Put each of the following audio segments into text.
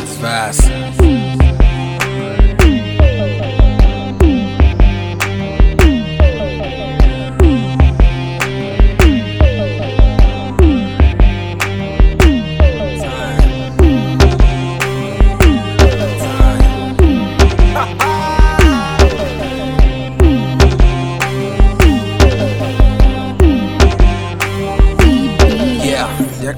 It's fast.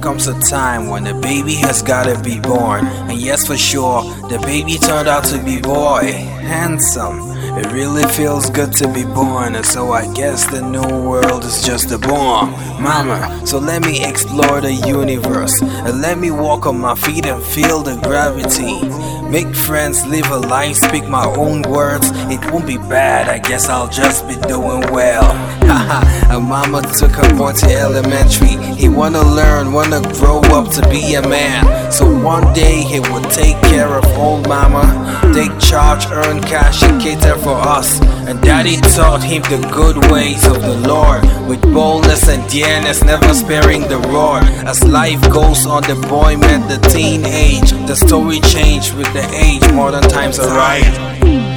Comes a time when the baby has gotta be born. And yes, for sure, the baby turned out to be boy. Handsome. It really feels good to be born, and so I guess the new world is just a bomb. Mama, so let me explore the universe, and let me walk on my feet and feel the gravity. Make friends, live a life, speak my own words. It won't be bad, I guess I'll just be doing well. Haha, and mama took her boy to elementary. He wanna learn, wanna grow up to be a man. So one day he would take care of old mama, take charge, earn cash, and cater for us. And daddy taught him the good ways of the Lord with boldness and dearness, never sparing the roar. As life goes on, the boy met the teenage. The story changed with the age, modern times are Yeah.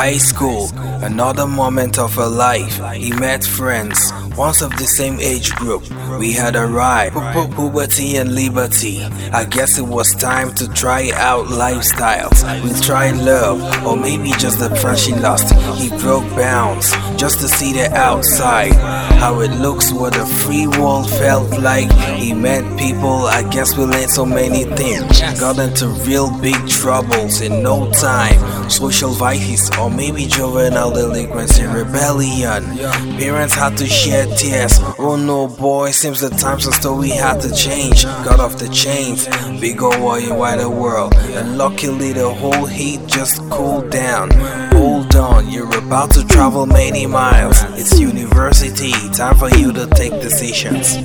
High school, another moment of her life. He met friends, once of the same age group. We had arrived. Pu- pu- Puberty and liberty. I guess it was time to try out lifestyles. We tried love, or maybe just the friend she lost. He broke bounds just to see the outside. How it looks, what a free world felt like. He met people, I guess we learned so many things. Got into real big troubles in no time. Social vices, or maybe juvenile delinquency, rebellion. Parents had to shed tears. Oh no, boy, seems the times and story had to change. Got off the chains, big old warrior, wider world. And luckily, the whole heat just cooled down. Hold on, you're about to travel many miles. It's university, time for you to take decisions.